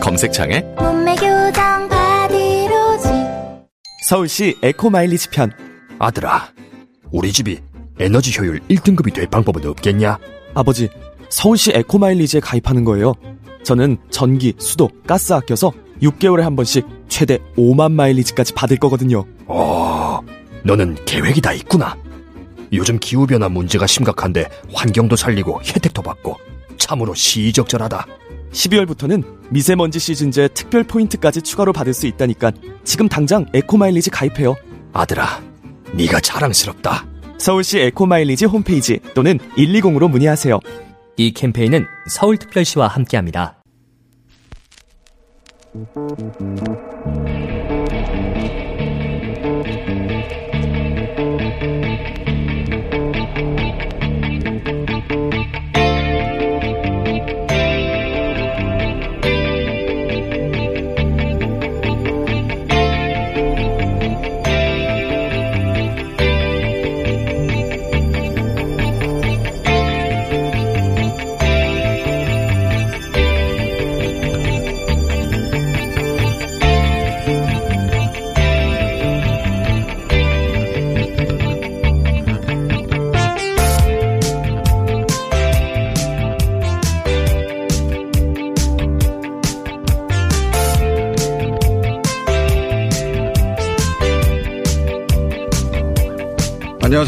검색창에 몸매 교정 바디로직 서울시 에코마일리지 편 아들아, 우리 집이 에너지 효율 1등급이 될 방법은 없겠냐? 아버지 서울시 에코마일리지에 가입하는 거예요 저는 전기, 수도, 가스 아껴서 6개월에 한 번씩 최대 5만 마일리지까지 받을 거거든요 어, 너는 계획이 다 있구나. 요즘 기후변화 문제가 심각한데 환경도 살리고 혜택도 받고 참으로 시의적절하다. 12월부터는 미세먼지 시즌제 특별 포인트까지 추가로 받을 수 있다니까 지금 당장 에코마일리지 가입해요 아들아, 네가 자랑스럽다. 서울시 에코마일리지 홈페이지 또는 120으로 문의하세요 이 캠페인은 서울특별시와 함께합니다.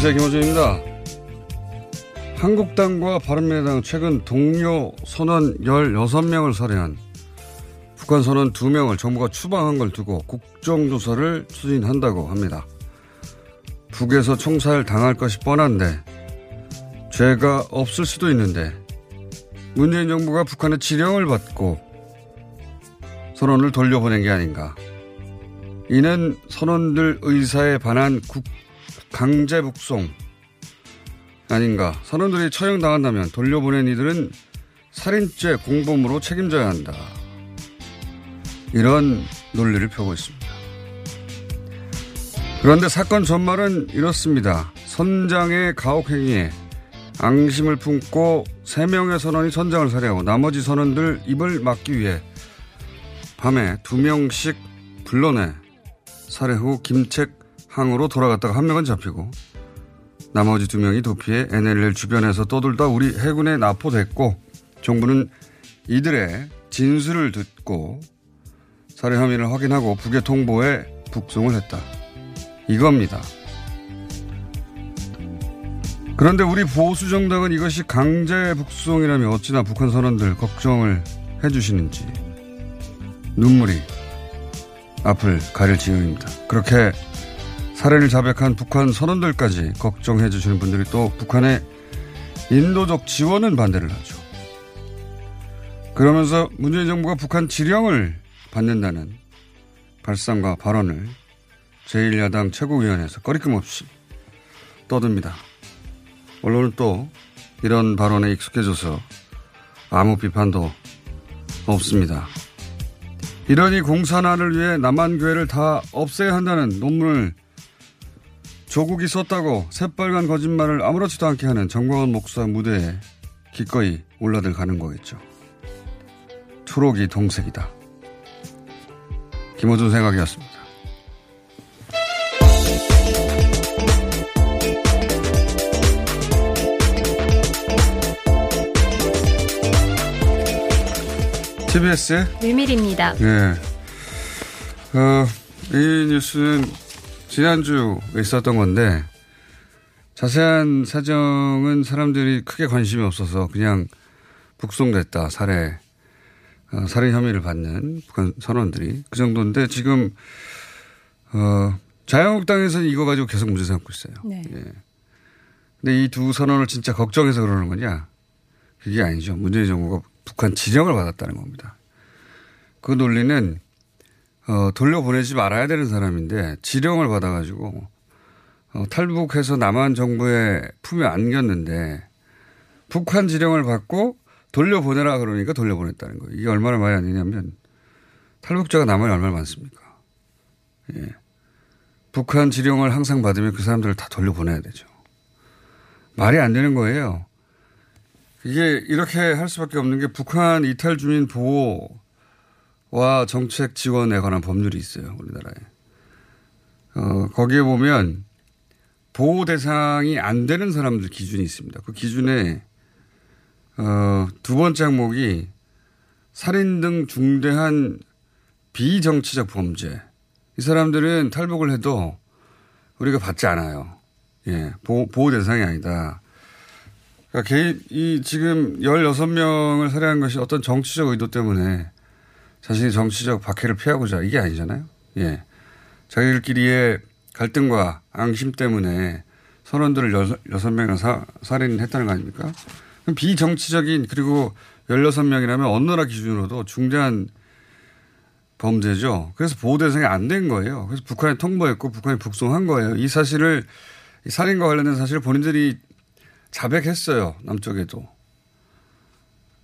안녕하세요. 김호준입니다. 한국당과 바른미래당 최근 동료 선원 16명을 살해한 북한 선원 2명을 정부가 추방한 걸 두고 국정조사를 추진한다고 합니다. 북에서 총살 당할 것이 뻔한데 죄가 없을 수도 있는데 문재인 정부가 북한의 지령을 받고 선원을 돌려보낸 게 아닌가. 이는 선원들 의사에 반한 국 강제 북송 아닌가. 선원들이 처형당한다면 돌려보낸 이들은 살인죄 공범으로 책임져야 한다. 이런 논리를 펴고 있습니다. 그런데 사건 전말은 이렇습니다. 선장의 가혹행위에 앙심을 품고 3명의 선원이 선장을 살해하고 나머지 선원들 입을 막기 위해 밤에 2명씩 불러내 살해 후 김책 항으로 돌아갔다가 한 명은 잡히고 나머지 두 명이 도피해 NLL 주변에서 떠돌다 우리 해군에 납포됐고 정부는 이들의 진술을 듣고 살해 혐의를 확인하고 북에 통보해 북송을 했다. 이겁니다. 그런데 우리 보수 정당은 이것이 강제 북송이라면 어찌나 북한 선원들 걱정을 해주시는지 눈물이 앞을 가릴 지경입니다. 그렇게 살해를 자백한 북한 선원들까지 걱정해 주시는 분들이 또 북한의 인도적 지원은 반대를 하죠. 그러면서 문재인 정부가 북한 지령을 받는다는 발상과 발언을 제1야당 최고위원회에서 꺼리낌 없이 떠듭니다. 언론은 또 이런 발언에 익숙해져서 아무 비판도 없습니다. 이러니 공산화를 위해 남한교회를 다 없애야 한다는 논문을 조국이 썼다고 새빨간 거짓말을 아무렇지도 않게 하는 정광훈 목사 무대에 기꺼이 올라들 가는 거겠죠. 초록이 동색이다. 김호준 생각이었습니다. TBS의 류밀입니다. 네. 어, 이 뉴스는 지난주에 있었던 건데 자세한 사정은 사람들이 크게 관심이 없어서 그냥 북송됐다 살해 어, 살인 혐의를 받는 북한 선원들이 그 정도인데 지금 어, 자유한국당에서는 이거 가지고 계속 문제 삼고 있어요. 네. 예. 근데 이 두 선언을 진짜 걱정해서 그러는 거냐? 그게 아니죠. 문재인 정부가 북한 지령을 받았다는 겁니다. 그 논리는 어, 돌려보내지 말아야 되는 사람인데 지령을 받아가지고 어, 탈북해서 남한 정부의 품에 안겼는데 북한 지령을 받고 돌려보내라 그러니까 돌려보냈다는 거예요. 이게 얼마나 말이 안 되냐면 탈북자가 남한에 얼마나 많습니까? 예. 북한 지령을 항상 받으면 그 사람들을 다 돌려보내야 되죠. 말이 안 되는 거예요. 이게 이렇게 할 수밖에 없는 게 북한 이탈 주민 보호 와 정책 지원에 관한 법률이 있어요. 우리나라에. 어, 거기에 보면 보호 대상이 안 되는 사람들 기준이 있습니다. 그 기준에 어, 두 번째 항목이 살인 등 중대한 비정치적 범죄. 이 사람들은 탈북을 해도 우리가 받지 않아요. 예, 보호, 보호 대상이 아니다. 그러니까 개인, 이 지금 16명을 살해한 것이 어떤 정치적 의도 때문에 자신이 정치적 박해를 피하고자 이게 아니잖아요. 예. 자기들끼리의 갈등과 앙심 때문에 선원들을 여섯, 사, 살인했다는 거 아닙니까? 그럼 비정치적인 그리고 16명이라면 어느 나라 기준으로도 중대한 범죄죠. 그래서 보호 대상이 안 된 거예요. 그래서 북한에 통보했고 북한이 북송한 거예요. 이 사실을 이 살인과 관련된 사실을 본인들이 자백했어요. 남쪽에도.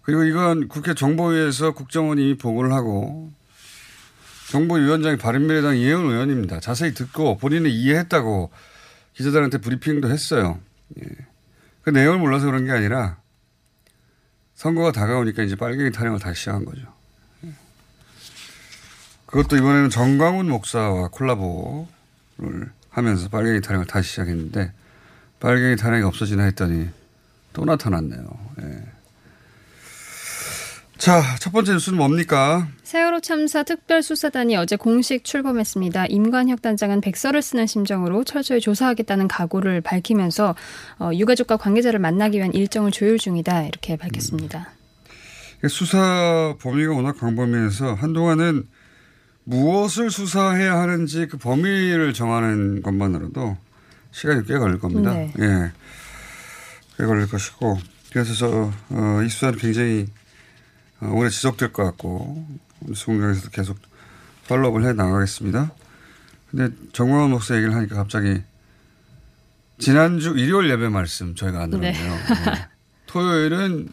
그리고 이건 국회 정보위에서 국정원이 보고를 하고 정보위원장이 바른미래당 이혜원 의원입니다. 자세히 듣고 본인이 이해했다고 기자들한테 브리핑도 했어요. 예. 그 내용을 몰라서 그런 게 아니라 선거가 다가오니까 이제 빨갱이 타령을 다시 시작한 거죠. 예. 그것도 이번에는 정광훈 목사와 콜라보를 하면서 빨갱이 타령을 다시 시작했는데 빨갱이 타령이 없어지나 했더니 또 나타났네요. 예. 자, 첫 번째 뉴스는 뭡니까? 세월호 참사 특별수사단이 어제 공식 출범했습니다. 임관혁 단장은 백서를 쓰는 심정으로 철저히 조사하겠다는 각오를 밝히면서 어, 유가족과 관계자를 만나기 위한 일정을 조율 중이다 이렇게 밝혔습니다. 음. 수사 범위가 워낙 광범위해서 한동안은 무엇을 수사해야 하는지 그 범위를 정하는 것만으로도 시간이 꽤 걸릴 겁니다. 네. 예. 꽤 걸릴 것이고. 그래서 저, 어, 이 수사는 굉장히 어, 오래 지속될 것 같고, 수공장에서도 계속 팔로업을 해 나가겠습니다. 근데 정광훈 목사 얘기를 하니까 갑자기 지난주 일요일 예배 말씀 저희가 안 들었네요. 네. 네. 토요일은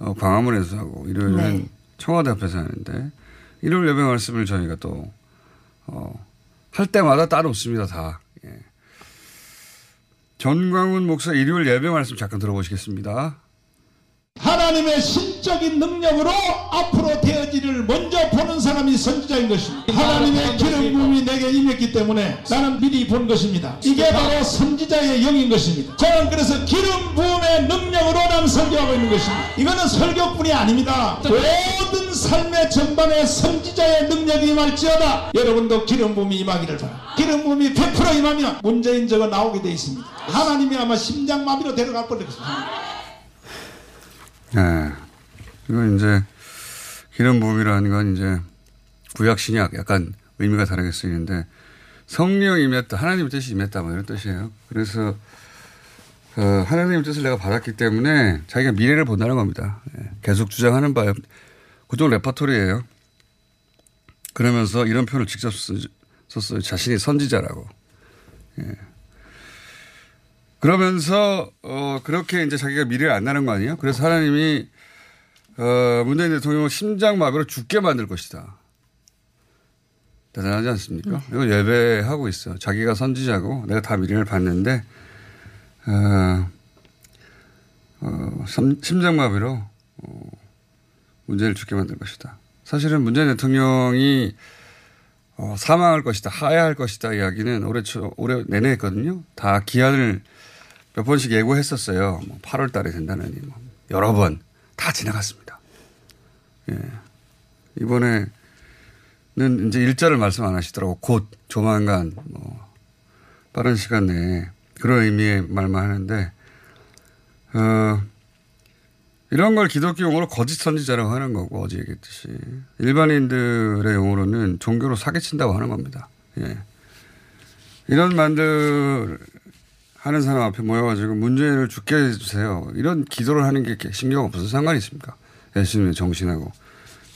어, 광화문에서 하고 일요일은 네. 청와대 앞에서 하는데 일요일 예배 말씀을 저희가 또, 어, 할 때마다 따로 없습니다, 다. 예. 전광훈 목사 일요일 예배 말씀 잠깐 들어보시겠습니다. 하나님의 신적인 능력으로 앞으로 되어지를 먼저 보는 사람이 선지자인 것입니다. 하나님의 기름 부음이 내게 임했기 때문에 나는 미리 본 것입니다. 이게 바로 선지자의 영인 것입니다. 저는 그래서 기름 부음의 능력으로 난 설교하고 있는 것입니다. 이거는 설교뿐이 아닙니다. 모든 삶의 전반에 선지자의 능력이 임할지어다. 여러분도 기름 부음이 임하기를 바랍니다. 기름 부음이 100% 임하면 문재인 저거 나오게 돼 있습니다. 하나님이 아마 심장마비로 데려갈 뻔했습니다. 네. 이건 이제 기름 부음이라는 건 이제 구약 신약 약간 의미가 다르게 쓰이는데 성령 임했다 하나님의 뜻이 임했다 뭐 이런 뜻이에요. 그래서 어, 하나님의 뜻을 내가 받았기 때문에 자기가 미래를 본다는 겁니다. 예. 계속 주장하는 바에 그쪽 레퍼토리예요. 그러면서 이런 표현을 직접 쓰, 썼어요. 자신이 선지자라고. 예. 그러면서 어 그렇게 이제 자기가 미래를 안 나는 거 아니에요? 그래서 하나님이 어 문재인 대통령을 심장마비로 죽게 만들 것이다. 대단하지 않습니까? 이거 예배하고 있어. 자기가 선지자고 내가 다 미래를 봤는데 어, 어 심- 심장마비로 어, 문재인을 죽게 만들 것이다. 사실은 문재인 대통령이 어, 사망할 것이다, 하야할 것이다 이야기는 올해 초, 올해 내내 했거든요. 다 기한을 몇 번씩 예고했었어요. 뭐 8월 달에 된다느니 뭐 여러 번 다 지나갔습니다. 예. 이번에는 이제 일자를 말씀 안 하시더라고. 곧 조만간 뭐 빠른 시간 내에 그런 의미의 말만 하는데 어 이런 걸 기독교 용어로 거짓 선지자라고 하는 거고 어제 얘기했듯이 일반인들의 용어로는 종교로 사기친다고 하는 겁니다. 예. 이런 말들 하는 사람 앞에 모여가지고 문재인을 죽게 해주세요. 이런 기도를 하는 게 신경 없어서 상관이 있습니까? 예수님의 정신하고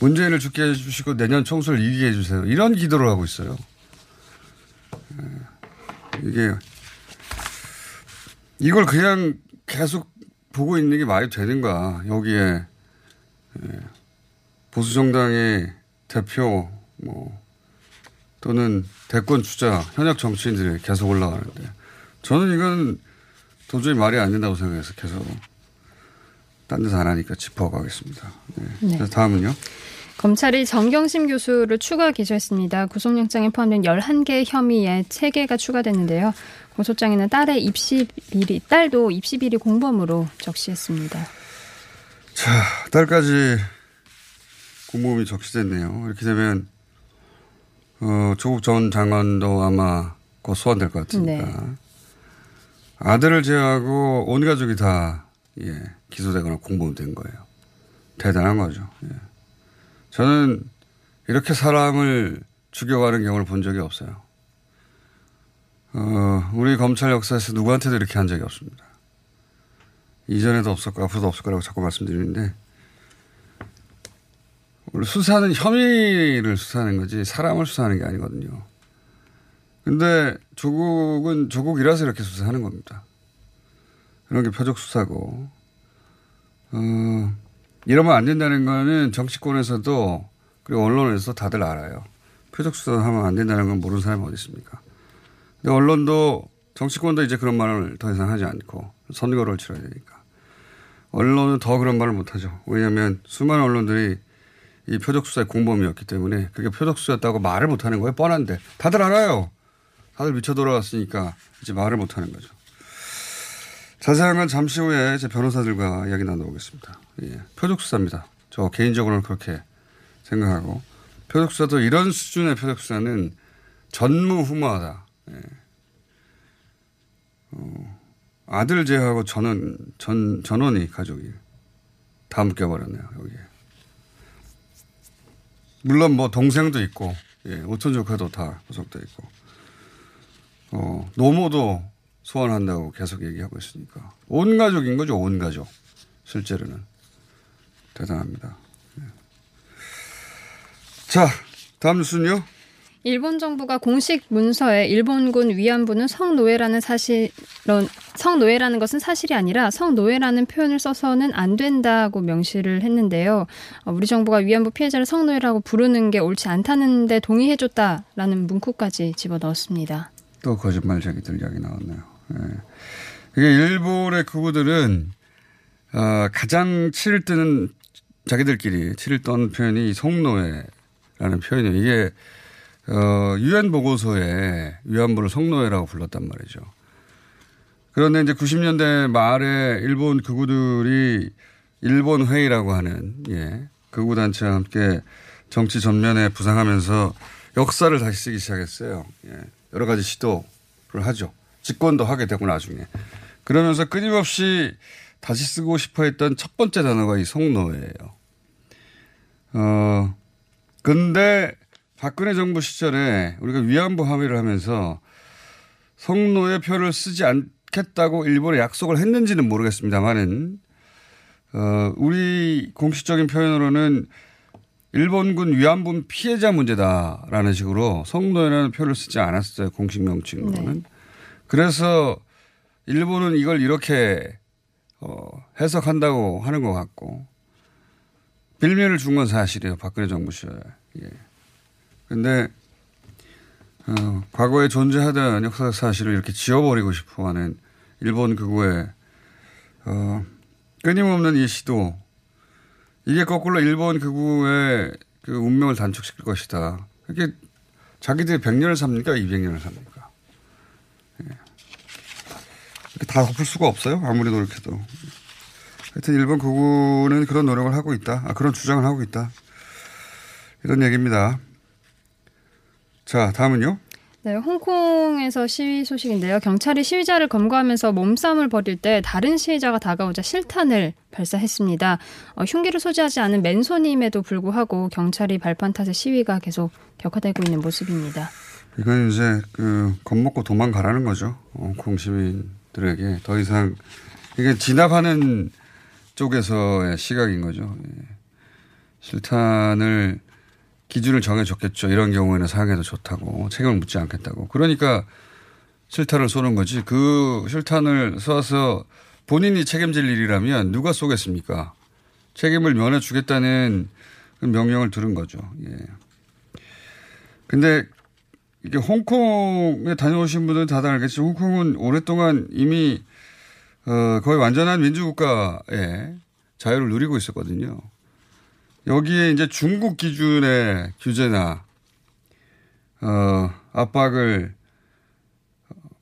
문재인을 죽게 해주시고 내년 총선을 이기게 해주세요. 이런 기도를 하고 있어요. 예. 이게 이걸 그냥 계속 보고 있는 게 말이 되는가. 여기에 예. 보수 정당의 대표 뭐 또는 대권 주자 현역 정치인들이 계속 올라가는데 저는 이건 도저히 말이 안 된다고 생각해서 계속 딴 데서 안 하니까 짚어가겠습니다. 네. 네. 다음은요. 검찰이 정경심 교수를 추가 기소했습니다. 구속영장에 포함된 11개 혐의에 3개가 추가됐는데요. 고소장에는 딸의 입시 비리, 딸도 입시 비리 공범으로 적시했습니다. 자, 딸까지 공범이 적시됐네요. 이렇게 되면 어, 조국 전 장관도 아마 곧 소환될 것 같으니까. 네. 아들을 제외하고 온 가족이 다 예, 기소되거나 공범된 거예요. 대단한 거죠. 예. 저는 이렇게 사람을 죽여가는 경우를 본 적이 없어요. 어, 우리 검찰 역사에서 누구한테도 이렇게 한 적이 없습니다. 이전에도 없었고 앞으로도 없을 거라고 자꾸 말씀드리는데 원래 수사는 혐의를 수사하는 거지 사람을 수사하는 게 아니거든요. 근데 조국은 조국이라서 이렇게 수사하는 겁니다. 이런 게 표적 수사고, 어, 이러면 안 된다는 거는 정치권에서도 그리고 언론에서 다들 알아요. 표적 수사하면 안 된다는 건 모르는 사람이 어디 있습니까? 근데 언론도 정치권도 이제 그런 말을 더 이상 하지 않고 선거를 치러야 되니까. 언론은 더 그런 말을 못 하죠. 왜냐하면 수많은 언론들이 이 표적 수사의 공범이었기 때문에 그게 표적 수사였다고 말을 못 하는 거예요. 뻔한데. 다들 알아요. 다들 미쳐 돌아왔으니까 이제 말을 못 하는 거죠. 자세한 건 잠시 후에 제 변호사들과 이야기 나눠보겠습니다. 예. 표적 수사입니다. 저 개인적으로는 그렇게 생각하고 표적 수사도 이런 수준의 표적 수사는 전무후무하다. 예. 어, 아들 제하고 전원 전 전원이 가족이 다 묶여버렸네요 여기에. 물론 뭐 동생도 있고 예, 오촌 조카도 다 구속돼 있고 어, 노모도 소환한다고 계속 얘기하고 있으니까 온 가족인 거죠 온 가족 실제로는 대단합니다. 예. 자 다음 뉴스는요. 일본 정부가 공식 문서에 일본군 위안부는 성노예라는 사실은 성노예라는 것은 사실이 아니라 성노예라는 표현을 써서는 안 된다고 명시를 했는데요. 어, 우리 정부가 위안부 피해자를 성노예라고 부르는 게 옳지 않다는데 동의해줬다라는 문구까지 집어넣었습니다. 또 거짓말쟁이들 이야기 나왔네요. 예. 이게 일본의 그우들은 어, 가장 치를 뜨는 자기들끼리 치를 떤 표현이 성노예라는 표현이에요. 이게 어, 유엔 보고서에 위안부를 성노예라고 불렀단 말이죠. 그런데 이제 90년대 말에 일본 극우들이 일본 회의라고 하는 예, 극우 단체와 함께 정치 전면에 부상하면서 역사를 다시 쓰기 시작했어요. 예, 여러 가지 시도를 하죠. 집권도 하게 되고 나중에 그러면서 끊임없이 다시 쓰고 싶어 했던 첫 번째 단어가 이 성노예예요. 어 근데 박근혜 정부 시절에 우리가 위안부 합의를 하면서 성노예 표를 쓰지 않겠다고 일본에 약속을 했는지는 모르겠습니다만은 어, 우리 공식적인 표현으로는 일본군 위안부 피해자 문제다라는 식으로 성노예라는 표를 쓰지 않았어요. 공식 명칭으로는. 네. 그래서 일본은 이걸 이렇게 어, 해석한다고 하는 것 같고 빌미를 준 건 사실이에요. 박근혜 정부 시절에. 예. 근데 어, 과거에 존재하던 역사 사실을 이렇게 지워버리고 싶어하는 일본 극우의 어, 끊임없는 이 시도 이게 거꾸로 일본 극우의 그 운명을 단축시킬 것이다. 이게 자기들이 100년을 삽니까? 200년을 삽니까? 예. 다 덮을 수가 없어요. 아무리 노력해도. 하여튼 일본 극우는 그런 노력을 하고 있다. 아, 그런 주장을 하고 있다. 이런 얘기입니다. 자, 다음은요? 네, 홍콩에서 시위 소식인데요. 경찰이 시위자를 검거하면서 몸싸움을 벌일 때 다른 시위자가 다가오자 실탄을 발사했습니다. 어, 흉기를 소지하지 않은 맨손임에도 불구하고 경찰이 발판 탓에 시위가 계속 격화되고 있는 모습입니다. 이건 이제 그 겁먹고 도망가라는 거죠. 홍콩 시민들에게 더 이상 이게 진압하는 쪽에서의 시각인 거죠. 예. 실탄을 기준을 정해줬겠죠. 이런 경우에는 사용해도 좋다고 책임을 묻지 않겠다고. 그러니까 실탄을 쏘는 거지. 그 실탄을 쏴서 본인이 책임질 일이라면 누가 쏘겠습니까? 책임을 면해주겠다는 그 명령을 들은 거죠. 예. 근데 이게 홍콩에 다녀오신 분들은 다들 알겠지만 홍콩은 오랫동안 이미 어, 거의 완전한 민주국가의 자유를 누리고 있었거든요. 여기에 이제 중국 기준의 규제나 어, 압박을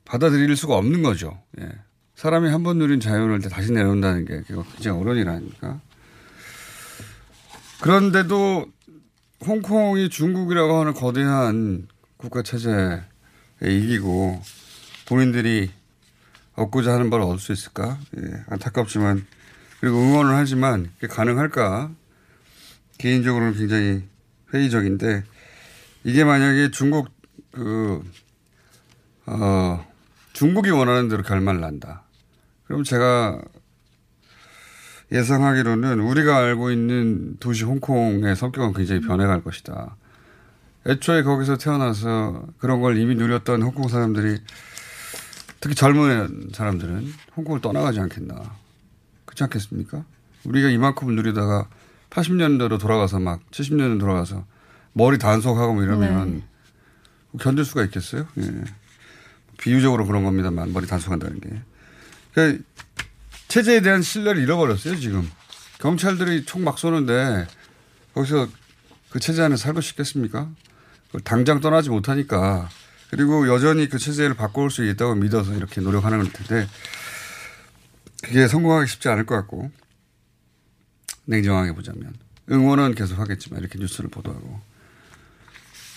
받아들일 수가 없는 거죠. 예. 사람이 한 번 누린 자유를 다시 내놓는다는 게 굉장히 어려운 일 아닙니까? 그런데도 홍콩이 중국이라고 하는 거대한 국가 체제에 이기고 본인들이 얻고자 하는 바를 얻을 수 있을까? 예, 안타깝지만 그리고 응원을 하지만 그게 가능할까? 개인적으로는 굉장히 회의적인데 이게 만약에 중국 그 어, 중국이 원하는 대로 결말 난다. 그럼 제가 예상하기로는 우리가 알고 있는 도시 홍콩의 성격은 굉장히 변해갈 것이다. 애초에 거기서 태어나서 그런 걸 이미 누렸던 홍콩 사람들이 특히 젊은 사람들은 홍콩을 떠나가지 않겠나. 그렇지 않겠습니까? 우리가 이만큼을 누리다가 80년대로 돌아가서 막 70년대 돌아가서 머리 단속하고 뭐 이러면 네. 견딜 수가 있겠어요? 예. 비유적으로 그런 겁니다만 머리 단속한다는 게. 그러니까 체제에 대한 신뢰를 잃어버렸어요 지금. 경찰들이 총 막 쏘는데 거기서 그 체제 안에 살고 싶겠습니까? 당장 떠나지 못하니까 그리고 여전히 그 체제를 바꿔올 수 있다고 믿어서 이렇게 노력하는 걸 텐데 그게 성공하기 쉽지 않을 것 같고 냉정하게 보자면 응원은 계속 하겠지만 이렇게 뉴스를 보도하고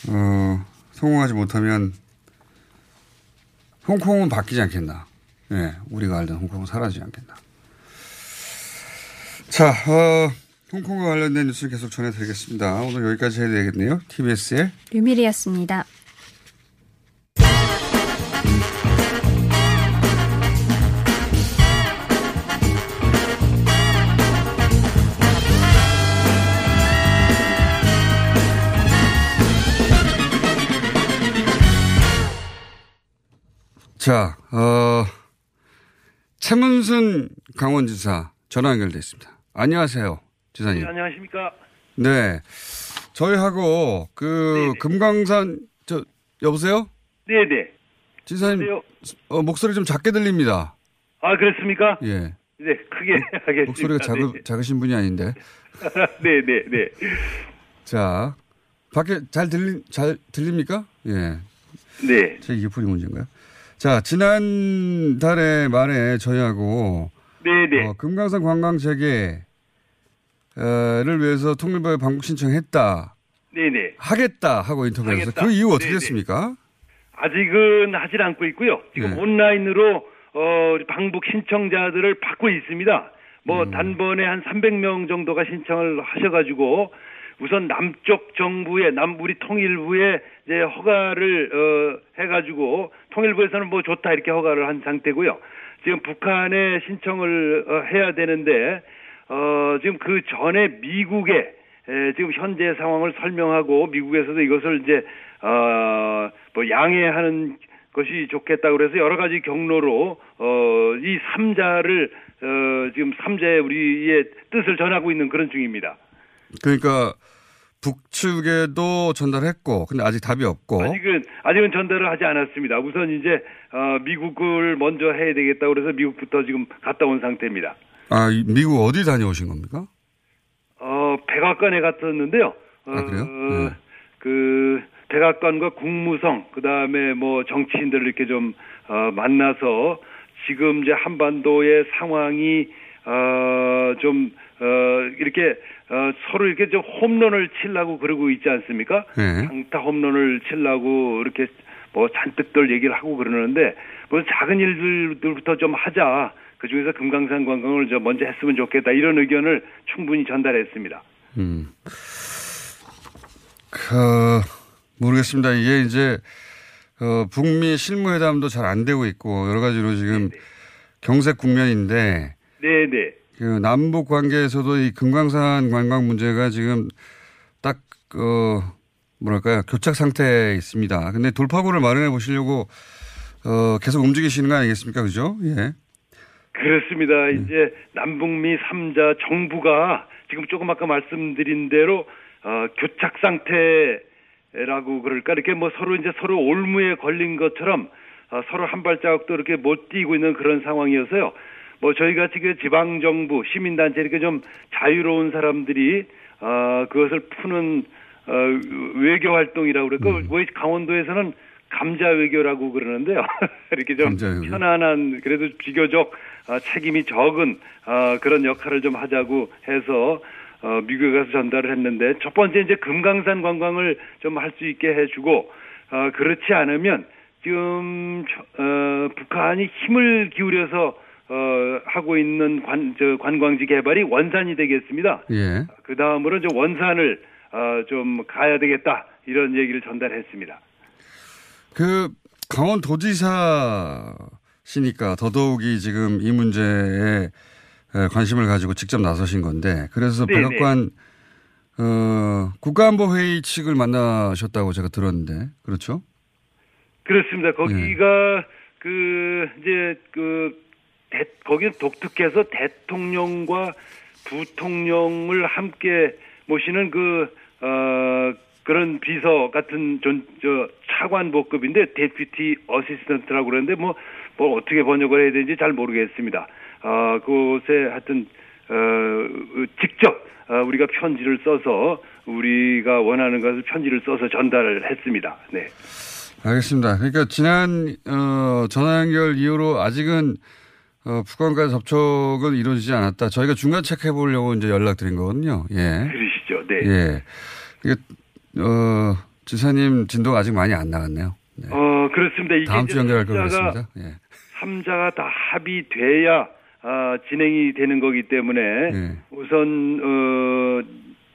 어, 성공하지 못하면 홍콩은 바뀌지 않겠나. 예, 네, 우리가 알던 홍콩은 사라지지 않겠나. 자, 어, 홍콩과 관련된 뉴스 계속 전해드리겠습니다. 오늘 여기까지 해야 되겠네요. TBS의 류미리였습니다. 자, 어, 최문순 강원지사 전화 연결돼 있습니다. 안녕하세요. 지사님. 네, 안녕하십니까. 네. 저희하고 그 네네. 금강산 저 여보세요? 네, 네. 지사님 어, 목소리 좀 작게 들립니다. 아, 그렇습니까? 예. 네, 크게 하겠습니다. 목소리가 작으, 네. 작으신 분이 아닌데. 네, 네, 네. 자, 밖에 잘 들리 잘 들립니까? 예. 네. 제 이어폰이 문제인가요? 자, 지난달에 말에 저희하고 네네. 어, 금강산 관광 재개 를 위해서 통일부에 방북 신청했다. 네네. 하겠다 하고 인터뷰에서 그 이유 어떻게 네네. 됐습니까? 아직은 하질 않고 있고요. 지금 네. 온라인으로 어, 방북 신청자들을 받고 있습니다. 뭐 음. 단번에 한 300명 정도가 신청을 하셔가지고 우선 남쪽 정부에 남 우리 통일부에 이제 허가를 어, 해가지고 통일부에서는 뭐 좋다 이렇게 허가를 한 상태고요. 지금 북한에 신청을 어, 해야 되는데 어, 지금 그 전에 미국에 에, 지금 현재 상황을 설명하고 미국에서도 이것을 이제 어, 뭐 양해하는 것이 좋겠다 그래서 여러 가지 경로로 어, 이 삼자를 어, 지금 삼자의 우리의 뜻을 전하고 있는 그런 중입니다. 그러니까 북측에도 전달했고, 근데 아직 답이 없고. 아직은, 아직은 전달을 하지 않았습니다. 우선 이제, 어, 미국을 먼저 해야 되겠다 그래서 미국부터 지금 갔다 온 상태입니다. 아, 미국 어디 다녀오신 겁니까? 어, 백악관에 갔었는데요. 아, 그래요? 어, 네. 그, 백악관과 국무성, 그 다음에 뭐 정치인들 이렇게 좀, 어, 만나서 지금 이제 한반도의 상황이, 어, 좀, 어, 이렇게, 어, 서로 이렇게 좀 홈런을 치려고 그러고 있지 않습니까? 네. 장타 홈런을 치려고 이렇게 뭐 잔뜩들 얘기를 하고 그러는데, 뭐 작은 일들부터 좀 하자. 그 중에서 금강산 관광을 저 먼저 했으면 좋겠다 이런 의견을 충분히 전달했습니다. 음. 그 모르겠습니다. 이게 이제 어, 북미 실무회담도 잘 안 되고 있고 여러 가지로 지금 네네. 경색 국면인데. 네네. 그 남북 관계에서도 이 금강산 관광 문제가 지금 딱, 어, 뭐랄까요. 교착 상태에 있습니다. 근데 돌파구를 마련해 보시려고, 어, 계속 움직이시는 거 아니겠습니까? 그죠? 예. 그렇습니다. 이제 남북미 3자 정부가 지금 조금 아까 말씀드린 대로 어, 교착 상태라고 그럴까 이렇게 뭐 서로 이제 서로 올무에 걸린 것처럼 어, 서로 한 발자국도 이렇게 못 뛰고 있는 그런 상황이어서요. 뭐 저희 같이 그 지방 정부 시민 단체 이렇게 좀 자유로운 사람들이 어, 그것을 푸는 어, 외교 활동이라고 그럴까 음. 왜 강원도에서는 감자 외교라고 그러는데요. 이렇게 좀 감자 외교. 편안한 그래도 비교적 어, 책임이 적은 어, 그런 역할을 좀 하자고 해서 어, 미국에 가서 전달을 했는데 첫 번째 이제 금강산 관광을 좀 할 수 있게 해주고 어, 그렇지 않으면 지금 저- 어, 북한이 힘을 기울여서 어, 하고 있는 관, 저 관광지 개발이 원산이 되겠습니다. 예. 그 다음으로 이제 원산을 어, 좀 가야 되겠다 이런 얘기를 전달했습니다. 그 강원 도지사시니까 더더욱이 지금 이 문제에 에, 관심을 가지고 직접 나서신 건데 그래서 네네. 백악관 어, 국가안보회의 측을 만나셨다고 제가 들었는데 그렇죠? 그렇습니다. 거기가 그 이제 그 대, 거기는 독특해서 대통령과 부통령을 함께 모시는 그 어, 그런 비서 같은 존, 저 차관복급인데 deputy assistant라고 그러는데 뭐, 뭐 어떻게 번역을 해야 되는지 잘 모르겠습니다. 어, 그곳에 하여튼 어, 직접 어, 우리가 편지를 써서 우리가 원하는 것을 편지를 써서 전달을 했습니다. 네. 알겠습니다. 그러니까 지난 어, 전화 연결 이후로 아직은 어, 북한과의 접촉은 이루어지지 않았다. 저희가 중간 체크해 보려고 이제 연락드린 거거든요. 예. 그러시죠. 네. 예. 이게 어, 지사님 진도가 아직 많이 안 나갔네요. 어, 그렇습니다. 이게 다음 주 연결할 삼자가- 거겠습니다. 예. 삼자가 다 합의돼야 아, 진행이 되는 거기 때문에 예. 우선 어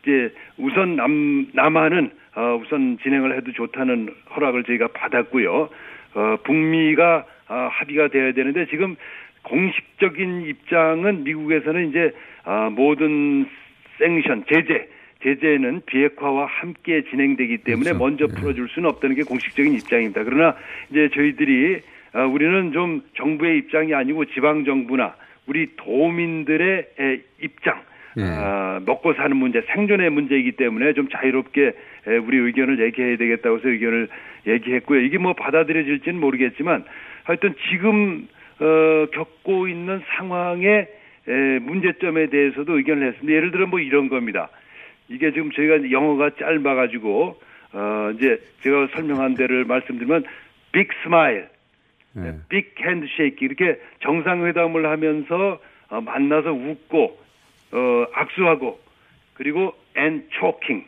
이제 우선 남 남한은 어, 우선 진행을 해도 좋다는 허락을 저희가 받았고요. 어, 북미가 아, 합의가 돼야 되는데 지금 공식적인 입장은 미국에서는 이제 아, 모든 생션 제재 제재는 비핵화와 함께 진행되기 때문에 그렇죠. 먼저 예. 풀어줄 수는 없다는 게 공식적인 입장입니다. 그러나 이제 저희들이 아, 우리는 좀 정부의 입장이 아니고 지방 정부나 우리 도민들의 에, 입장, 예. 아, 먹고 사는 문제, 생존의 문제이기 때문에 좀 자유롭게 에, 우리 의견을 얘기해야 되겠다고 해서 의견을 얘기했고요. 이게 뭐 받아들여질지는 모르겠지만 하여튼 지금 어, 겪고 있는 상황의 에, 문제점에 대해서도 의견을 했습니다. 예를 들어 뭐 이런 겁니다. 이게 지금 저희가 영어가 짧아가지고 어, 이제 제가 설명한 데를 말씀드리면 big smile, 예. big handshake 이렇게 정상회담을 하면서 어, 만나서 웃고 어, 악수하고 그리고 and choking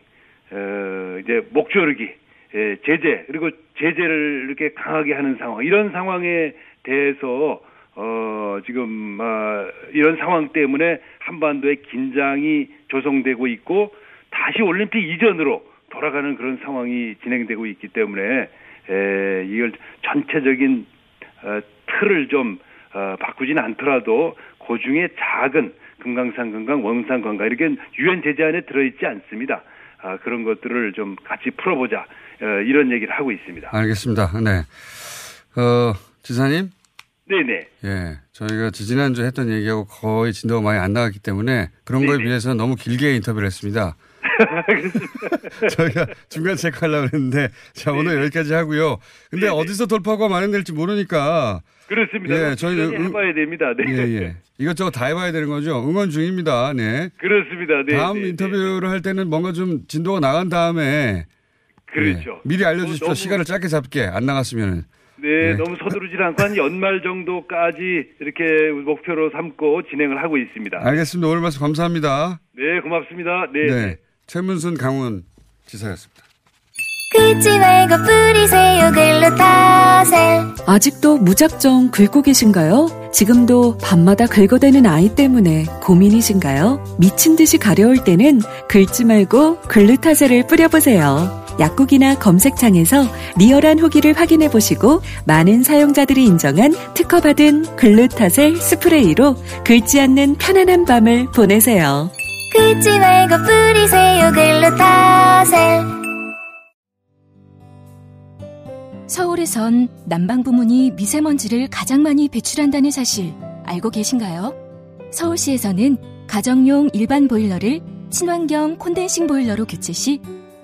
어, 이제 목 조르기 예, 제재 그리고 제재를 이렇게 강하게 하는 상황 이런 상황에 대해서 어, 지금 아, 이런 상황 때문에 한반도에 긴장이 조성되고 있고 다시 올림픽 이전으로 돌아가는 그런 상황이 진행되고 있기 때문에 에, 이걸 전체적인 어, 틀을 좀 어, 바꾸지는 않더라도 그 중에 작은 금강산 관광, 원산 관광 이렇게 유엔 제재 안에 들어있지 않습니다. 아, 그런 것들을 좀 같이 풀어보자 어, 이런 얘기를 하고 있습니다. 알겠습니다. 네. 어, 지사님. 네네. 예. 저희가 지지난주에 했던 얘기하고 거의 진도가 많이 안 나갔기 때문에 그런 거에 네네. 비해서 너무 길게 인터뷰를 했습니다. 저희가 중간 체크하려고 했는데 자, 오늘 여기까지 하고요. 근데 네네. 어디서 돌파구가 마련될지 모르니까 그렇습니다. 예, 저희는 응- 해봐야 됩니다. 네. 예, 예. 이것저것 다 해봐야 되는 거죠. 응원 중입니다. 네. 그렇습니다. 네. 다음 네, 인터뷰를 할 때는 뭔가 좀 진도가 나간 다음에 그렇죠. 예, 미리 알려주십시오. 뭐 너무- 시간을 짧게 잡게 안 나갔으면. 네, 네. 너무 서두르지 않고 한 연말 정도까지 이렇게 목표로 삼고 진행을 하고 있습니다. 알겠습니다. 오늘 말씀 감사합니다. 네, 고맙습니다. 네. 네. 최문순 강원 지사였습니다. 긁지 말고 뿌리세요 글루타셀 아직도 무작정 긁고 계신가요? 지금도 밤마다 긁어대는 아이 때문에 고민이신가요? 미친 듯이 가려울 때는 긁지 말고 글루타셀을 뿌려보세요. 약국이나 검색창에서 리얼한 후기를 확인해 보시고 많은 사용자들이 인정한 특허받은 글루타셀 스프레이로 긁지 않는 편안한 밤을 보내세요. 긁지 말고 뿌리세요 글루타셀 서울에선 난방 부문이 미세먼지를 가장 많이 배출한다는 사실 알고 계신가요? 서울시에서는 가정용 일반 보일러를 친환경 콘덴싱 보일러로 교체 시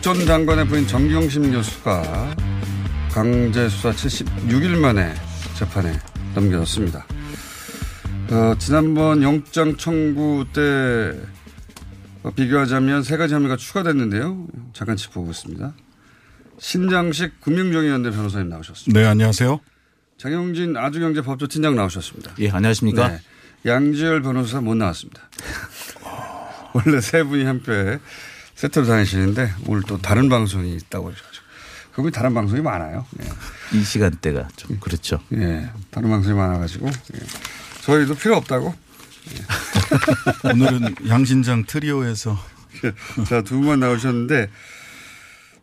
조국 전 장관의 부인 정경심 교수가 강제 수사 76일 만에 재판에 넘겨졌습니다. 어, 지난번 영장 청구 때 비교하자면 세 가지 혐의가 추가됐는데요. 잠깐 짚어보겠습니다. 신장식 금융정의연대 변호사님 나오셨습니다. 네, 안녕하세요. 장영진 아주경제 법조팀장 나오셨습니다. 예, 안녕하십니까. 네, 양지열 변호사 못 나왔습니다. 원래 세 분이 함께 세트로 다니시는데 오늘 또 다른 방송이 있다고 하셔가지고 그분이 다른 방송이 많아요. 예. 이 시간대가 좀 그렇죠. 예, 다른 방송이 많아가지고 예. 저희도 필요 없다고. 예. 오늘은 양신장 트리오에서 자 두 분만 나오셨는데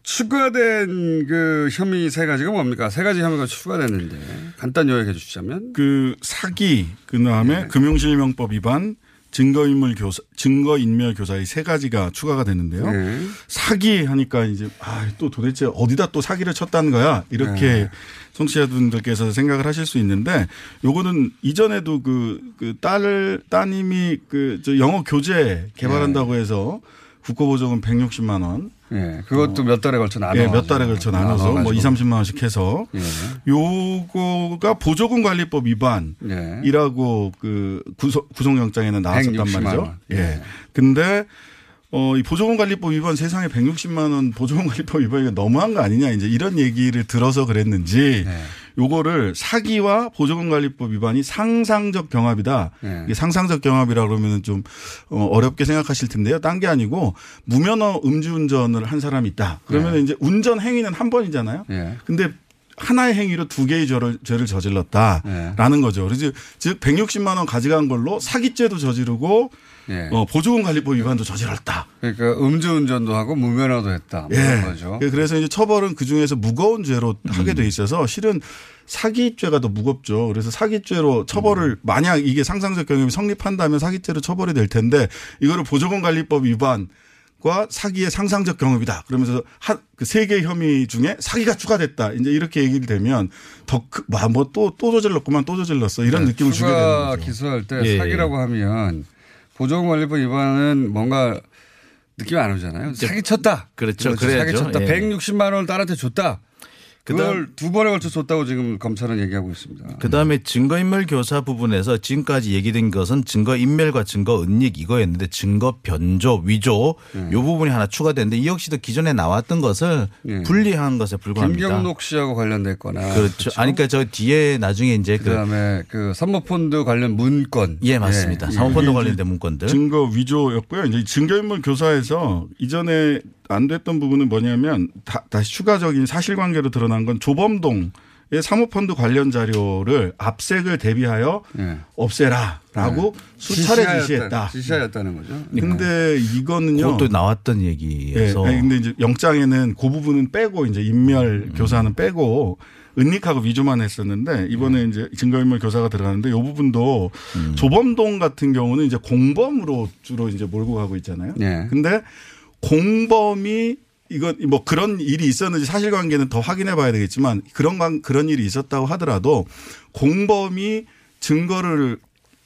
추가된 그 혐의 세 가지가 뭡니까? 세 가지 혐의가 추가됐는데 간단 요약해 주시자면 그 사기 그다음에 네. 금융실명법 위반 증거인물 교사, 증거인멸 교사의 세 가지가 추가가 되는데요. 네. 사기 하니까 이제 아, 또 도대체 어디다 또 사기를 쳤다는 거야 이렇게 네. 청취자분들께서 생각을 하실 수 있는데 요거는 이전에도 그, 그 딸을 따님이 그 저 영어 교재 개발한다고 해서 국고보조금 160만 원. 예, 그것도 몇 달에 걸쳐 나눠. 예, 몇 달에 걸쳐 나눠서 뭐 2, 나눠가지고. 30만 원씩 해서 예. 요거가 보조금 관리법 위반이라고 그 구속, 구속영장에는 나왔었단 160만 말이죠. 원. 예. 근데 어, 이 보조금 관리법 위반 세상에 160만 원 보조금 관리법 위반이 너무한 거 아니냐 이제 이런 얘기를 들어서 그랬는지 네. 요거를 사기와 보조금 관리법 위반이 상상적 경합이다. 네. 이게 상상적 경합이라 그러면은 좀 어, 어렵게 생각하실 텐데요. 딴 게 아니고 무면허 음주운전을 한 사람이 있다. 그러면 네. 이제 운전 행위는 한 번이잖아요. 예. 근데 하나의 행위로 두 개의 죄를, 죄를 저질렀다라는 거죠. 그래서 즉 160만 원 가져간 걸로 사기죄도 저지르고 예. 어, 보조금 관리법 위반도 저질렀다. 그러니까 음주운전도 하고 무면허도 했다. 그런 거죠. 그래서 이제 처벌은 그 중에서 무거운 죄로 하게 돼 있어서 실은 사기죄가 더 무겁죠. 그래서 사기죄로 처벌을 만약 이게 상상적 경험이 성립한다면 사기죄로 처벌이 될 텐데 이거를 보조금 관리법 위반 과 사기의 상상적 경험이다. 그러면서 한그세 개의 혐의 중에 사기가 추가됐다. 이제 이렇게 얘기를 되면 더뭐또또 또 저질렀구만 또 저질렀어 이런 네, 느낌을 주게 되는 거죠. 기소할 때 예, 사기라고 하면 보조금관리법 위반은 뭔가 느낌이 안 오잖아요. 사기 쳤다. 그렇죠. 사기 그래야죠. 쳤다. 예. 160만 원을 딸한테 줬다. 그걸 두 번에 걸쳐 줬다고 지금 검찰은 얘기하고 있습니다. 그 다음에 증거인멸 교사 부분에서 지금까지 얘기된 것은 증거인멸과 증거은닉 이거였는데 증거 변조, 위조 네. 요 부분이 하나 추가됐는데 이 역시도 기존에 나왔던 것을 분리한 것에 불과합니다. 김경록 씨하고 관련됐거나. 그렇죠. 아니, 그러니까 저 뒤에 나중에 이제 그 그다음에 그 사모펀드 관련 문건. 예, 맞습니다. 사모펀드 관련된 문건들. 증거 위조였고요. 이제 증거인물 교사에서 이전에 안 됐던 부분은 뭐냐면 다, 시 추가적인 사실관계로 드러난 건 조범동의 사모펀드 관련 자료를 압색을 대비하여 없애라라고 네. 수차례 지시하였다- 지시했다. 지시하였다는 거죠. 근데 이거는요. 그것도 나왔던 예, 얘기에서 아니, 근데 이제 영장에는 그 부분은 빼고 이제 인멸 음. 교사는 빼고 은닉하고 위조만 했었는데 이번에 음. 이제 증거인멸 교사가 들어가는데 이 부분도 조범동 같은 경우는 이제 공범으로 주로 이제 몰고 가고 있잖아요. 네. 근데 공범이 이거 뭐 그런 일이 있었는지 사실관계는 더 확인해 봐야 되겠지만 그런 관- 그런 일이 있었다고 하더라도 공범이 증거를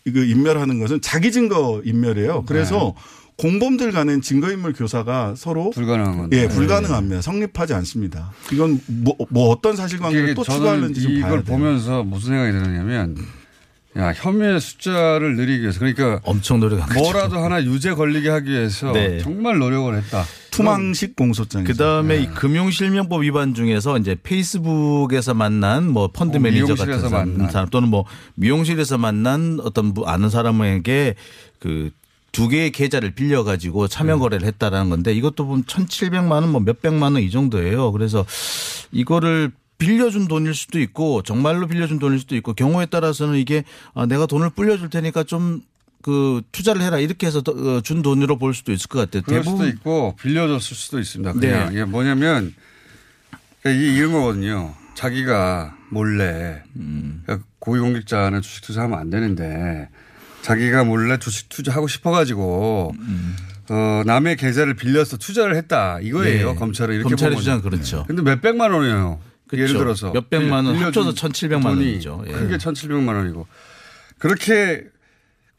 이거 인멸하는 것은 자기 증거 인멸이에요. 그래서 공범들 간엔 증거인멸 교사가 서로 불가능한 건데. 예, 불가능합니다. 성립하지 않습니다. 이건 뭐, 뭐 어떤 사실관계를 또 추가하는지 좀 봐야 이걸 돼요. 보면서 무슨 생각이 드느냐면 야 혐의의 숫자를 늘리기 위해서 그러니까 엄청 노력한 뭐라도 하나 유죄 걸리게 하기 위해서 네. 정말 노력을 했다. 투망식 공소장. 그 다음에 네. 이 금융실명법 위반 중에서 이제 페이스북에서 만난 뭐 펀드 어, 매니저 같은 사람, 만난. 사람 또는 뭐 미용실에서 만난 어떤 부- 아는 사람에게 그두 개의 계좌를 빌려 가지고 참여 네. 거래를 했다라는 건데 이것도 보면 1,700만 원 뭐 몇백만 원 이 정도예요. 그래서 이거를 빌려준 돈일 수도 있고 정말로 빌려준 돈일 수도 있고 경우에 따라서는 이게 아, 내가 돈을 불려줄 테니까 좀그 투자를 해라 이렇게 해서 더- 어, 준 돈으로 볼 수도 있을 것 같아요. 그럴 수도 있고 빌려줬을 수도 있습니다. 그냥 네. 이게 뭐냐면 그러니까 이게 이런 거거든요. 자기가 몰래 음. 그러니까 고위공직자는 주식 투자하면 안 되는데 자기가 몰래 주식 투자하고 싶어가지고 음. 어, 남의 계좌를 빌려서 투자를 했다 이거예요. 네. 검찰은 이렇게 검찰의. 주장은 그렇죠. 근데 몇 백만 원이에요. 예를 그렇죠. 들어서 몇 백만 원 합쳐서 1,700만 돈이 원이죠. 예. 크게 1,700만 원이고 그렇게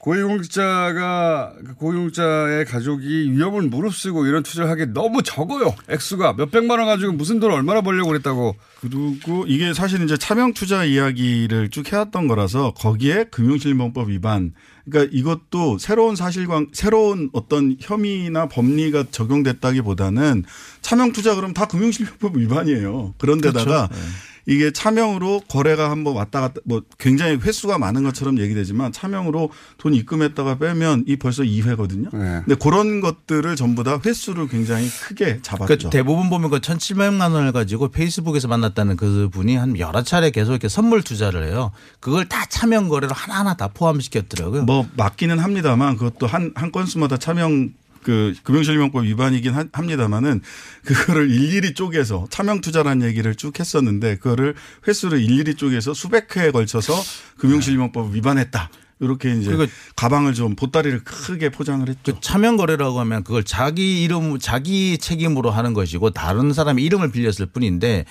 고위공직자가 그 고위공직자의 가족이 위험을 무릅쓰고 이런 투자를 하기 너무 적어요. 액수가 몇 백만 원 가지고 무슨 돈 얼마나 벌려고 그랬다고. 그리고 이게 사실 이제 차명 투자 이야기를 쭉 해왔던 거라서 거기에 금융실명법 위반. 그러니까 이것도 새로운 사실관 새로운 어떤 혐의나 법리가 적용됐다기보다는 차명 투자 그럼 다 금융실명법 위반이에요. 그런데다가 그렇죠. 이게 차명으로 거래가 한번 왔다 갔다 뭐 굉장히 횟수가 많은 것처럼 얘기되지만 차명으로 돈 입금했다가 빼면 이 벌써 2회거든요. 근데 그런 것들을 전부 다 횟수를 굉장히 크게 잡았죠. 그러니까 대부분 보면 그 1,700만 원을 가지고 페이스북에서 만났다는 그 분이 한 여러 차례 계속 이렇게 선물 투자를 해요. 그걸 다 차명 거래로 하나하나 다 포함시켰더라고요. 뭐 맞기는 합니다만 그것도 한, 한 건수마다 차명 그 금융실명법 위반이긴 하- 합니다만은 그거를 일일이 쪼개서 차명 투자라는 얘기를 쭉 했었는데 그거를 횟수를 일일이 쪼개서 수백 회에 걸쳐서 금융실명법 위반했다. 이렇게 이제 그리고 가방을 좀 보따리를 크게 포장을 했죠. 그 차명 거래라고 하면 그걸 자기 이름 자기 책임으로 하는 것이고 다른 사람의 이름을 빌렸을 뿐인데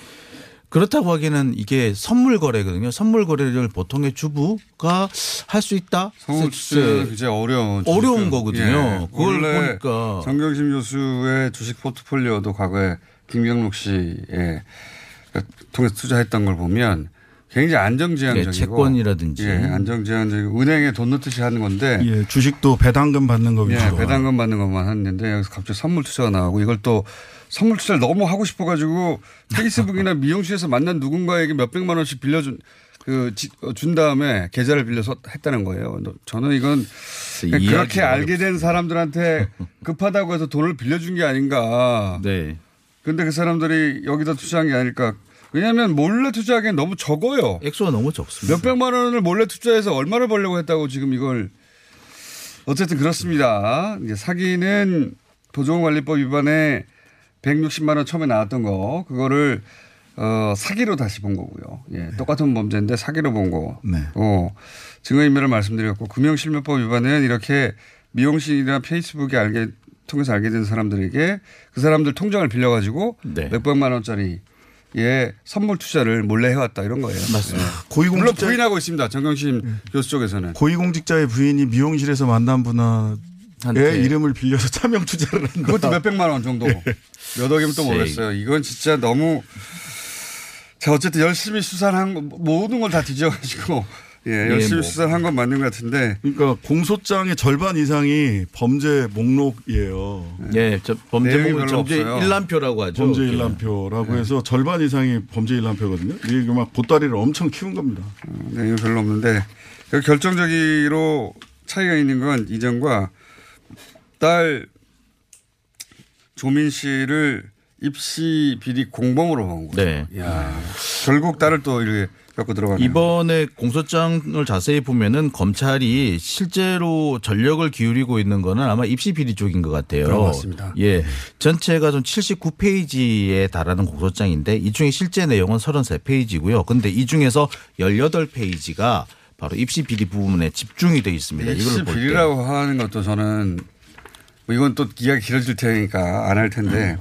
그렇다고 하기에는 이게 선물 거래거든요. 선물 거래를 보통의 주부가 할 수 있다. 성우 투자는 굉장히 어려운 어려운 주식은. 거거든요. 예. 그걸 원래 보니까 정경심 교수의 주식 포트폴리오도 과거에 김경록 씨에 통해서 투자했던 걸 보면 굉장히 안정지향적이고 네, 채권이라든지. 예, 안정지향적이고 은행에 돈 넣듯이 하는 건데 예, 주식도 배당금 받는 거 예, 위주로. 배당금 받는 것만 했는데 여기서 갑자기 선물 투자가 나오고 이걸 또 선물 투자를 너무 하고 싶어가지고 페이스북이나 미용실에서 만난 누군가에게 몇 백만 원씩 빌려준 그준 다음에 계좌를 빌려서 했다는 거예요. 저는 이건 그렇게 알게 된 사람들한테 급하다고 해서 돈을 빌려준 게 아닌가. 네. 근데 그 사람들이 여기다 투자한 게 아닐까. 왜냐하면 몰래 투자하기엔 너무 적어요. 액수가 너무 적습니다. 몇 백만 원을 몰래 투자해서 얼마를 벌려고 했다고 지금 이걸 어쨌든 그렇습니다. 사기는 도정관리법 위반에 160만 원 처음에 나왔던 거 그거를 어, 사기로 다시 본 거고요. 예, 똑같은 범죄인데 사기로 본 거. 네. 어, 증거인멸을 말씀드렸고 금융실명법 위반은 이렇게 미용실이나 페이스북에 알게 통해서 알게 된 사람들에게 그 사람들 통장을 빌려가지고 네. 몇백만 원짜리 예 선물 투자를 몰래 해왔다 이런 거예요. 맞습니다. 예. 고위공직자- 물론 부인하고 있습니다. 정경심 교수 쪽에서는. 고위공직자의 부인이 미용실에서 만난 분의 한테. 이름을 빌려서 차명 투자를 한다. 그것도 몇 백만 원 정도. 몇 억이면 또 모르겠어요. 이건 진짜 너무 자 어쨌든 열심히 수사를 한 거, 모든 걸 다 뒤져가지고 예, 열심히 뭐. 수사를 한건 맞는 것 같은데. 그러니까 공소장의 절반 이상이 범죄 목록이에요. 예, 저 범죄 목록 범죄 없어요. 일람표라고 하죠. 범죄. 일람표라고 네. 해서 절반 이상이 범죄 일람표거든요. 이게 막 보따리를 엄청 키운 겁니다. 내용이 별로 없는데 결정적으로 차이가 있는 건 이전과 딸 조민 씨를 입시 비리 공범으로 본 거죠. 네. 야 결국 딸을 또 이렇게 갖고 들어가네요. 이번에 공소장을 자세히 보면은 검찰이 실제로 전력을 기울이고 있는 거는 아마 입시 비리 쪽인 것 같아요. 같습니다. 예. 전체가 좀 79페이지에 달하는 공소장인데 이 중에 실제 내용은 33페이지고요. 근데 이 중에서 18페이지가 바로 입시 비리 부분에 집중이 되어 있습니다. 입시. 비리라고 하는 것도 저는 뭐 이건 또 이야기 길어질 테니까 안 할 텐데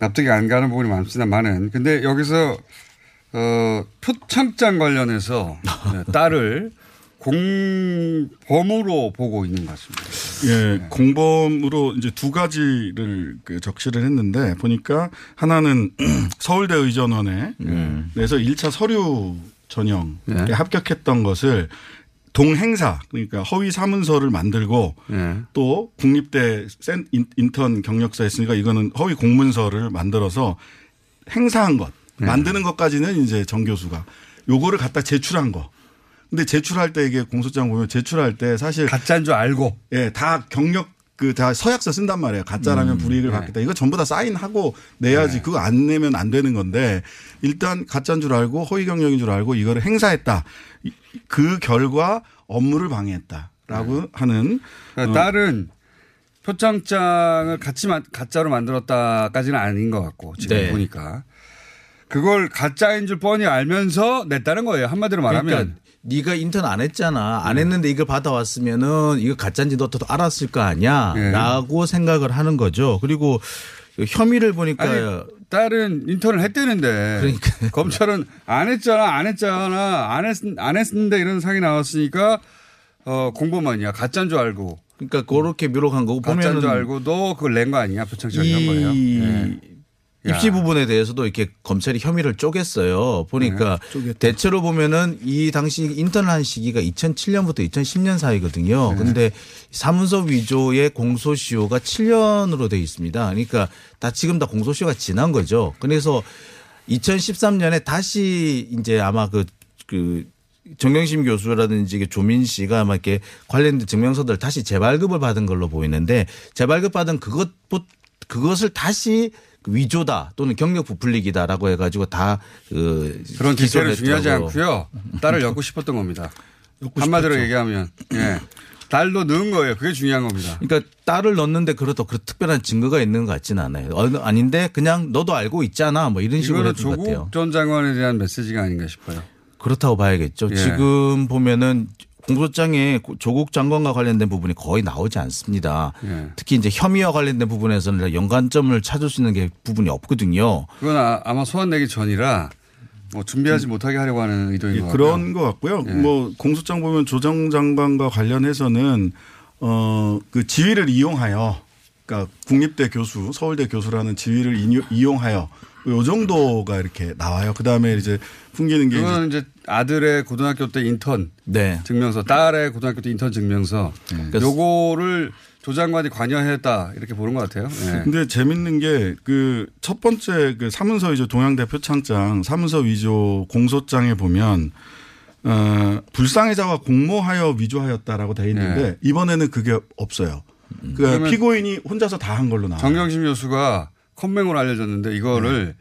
납득이 안 가는 부분이 많습니다만은 근데 여기서 어, 표창장 관련해서 네, 딸을 공범으로 보고 있는 것 같습니다. 예, 공범으로 이제 두 가지를 그 적시를 했는데 보니까 하나는 서울대 의전원에 내서 1차 서류 전형에 네. 합격했던 것을 동행사 그러니까 허위 사문서를 만들고 네. 또 국립대 센 인- 인턴 경력서 했으니까 이거는 허위 공문서를 만들어서 행사한 것 네. 만드는 것까지는 이제 정 교수가 요거를 갖다 제출한 거. 근데 제출할 때 이게 공소장 보면 제출할 때 사실 가짜인 줄 알고 예, 다 경력 그 다 서약서 쓴단 말이에요. 가짜라면 음, 불이익을 네. 받겠다. 이거 전부 다 사인하고 내야지 그거 안 내면 안 되는 건데 일단 가짜인 줄 알고 허위 경력인 줄 알고 이거를 행사했다. 이- 그 결과 업무를 방해했다라고 하는 그러니까 어, 딸은 표창장을 같이 만- 가짜로 만들었다까지는 아닌 것 같고 지금 네. 보니까 그걸 가짜인 줄 뻔히 알면서 냈다는 거예요. 한마디로 말하면 그러니까 네가 인턴 안 했잖아. 안 했는데 이걸 받아왔으면은 이거 가짜인지 너도 알았을 거 아니야. 네. 라고 생각을 하는 거죠. 그리고 혐의를 보니까 아니, 딸은 인턴을 했대는데 검찰은 안 했잖아, 안 했잖아, 안, 했, 안 했는데 이런 상이 나왔으니까 어, 공범아니야. 가짜인 줄 알고. 그러니까 그렇게 묘록한 거고 가짜인 줄 알고 너 그걸 낸 거 아니냐. 표창장이 한 거예요. 이 예. 입시 야. 부분에 대해서도 이렇게 검찰이 혐의를 쪼갰어요. 보니까 대체로 보면은 이 당시 인턴을 한 시기가 2007년부터 2010년 사이거든요. 근데 사문서 위조의 공소시효가 7년으로 돼 있습니다. 그러니까 다 지금 다 공소시효가 지난 거죠. 그래서 2013년에 다시 이제 아마 그, 그 정경심 교수라든지 그 조민 씨가 아마 이렇게 관련된 증명서들 다시 재발급을 받은 걸로 보이는데 재발급 받은 그것 그것을 다시 그 위조다 또는 경력 부풀리기다라고 해가지고 다 그 그런 디테일은 중요하지 않고요. 딸을 엮고 싶었던 겁니다. 한마디로 싶었죠. 얘기하면 예. 딸도 넣은 거예요. 그게 중요한 겁니다. 그러니까 딸을 넣는데 그래도 그 특별한 증거가 있는 것 같지는 않아요. 어, 아닌데 그냥 너도 알고 있잖아 뭐 이런 식으로 했던 것 같아요. 조국 전 장관에 대한 메시지가 아닌가 싶어요. 그렇다고 봐야겠죠. 예. 지금 보면은 공소장에 조국 장관과 관련된 부분이 거의 나오지 않습니다. 예. 특히 이제 혐의와 관련된 부분에서는 연관점을 찾을 수 있는 게 부분이 없거든요. 그건 아, 아마 소환 내기 전이라 뭐 준비하지 못하게 하려고 하는 의도인 예, 것. 그런 것 같고요. 예. 뭐 공소장 보면 조정 장관과 관련해서는 어그 지위를 이용하여 그러니까 국립대 교수, 서울대 교수라는 지위를 이용- 이용하여 요 정도가 이렇게 나와요. 그 다음에 이제 풍기는 게 이제 그거는 이제 아들의 고등학교 때 인턴 네. 증명서, 딸의 고등학교 때 인턴 증명서, 요거를 조 장관이 관여했다 이렇게 보는 것 같아요. 예. 근데 재밌는 게 그 첫 번째 그 사문서 위조 동양대 표창장 사문서 위조 공소장에 보면 어 불상해자와 공모하여 위조하였다라고 돼 있는데 네. 이번에는 그게 없어요. 그러니까 그러면 피고인이 혼자서 다 한 걸로 나와요. 정경심 교수가 컴맹으로 알려졌는데 이거를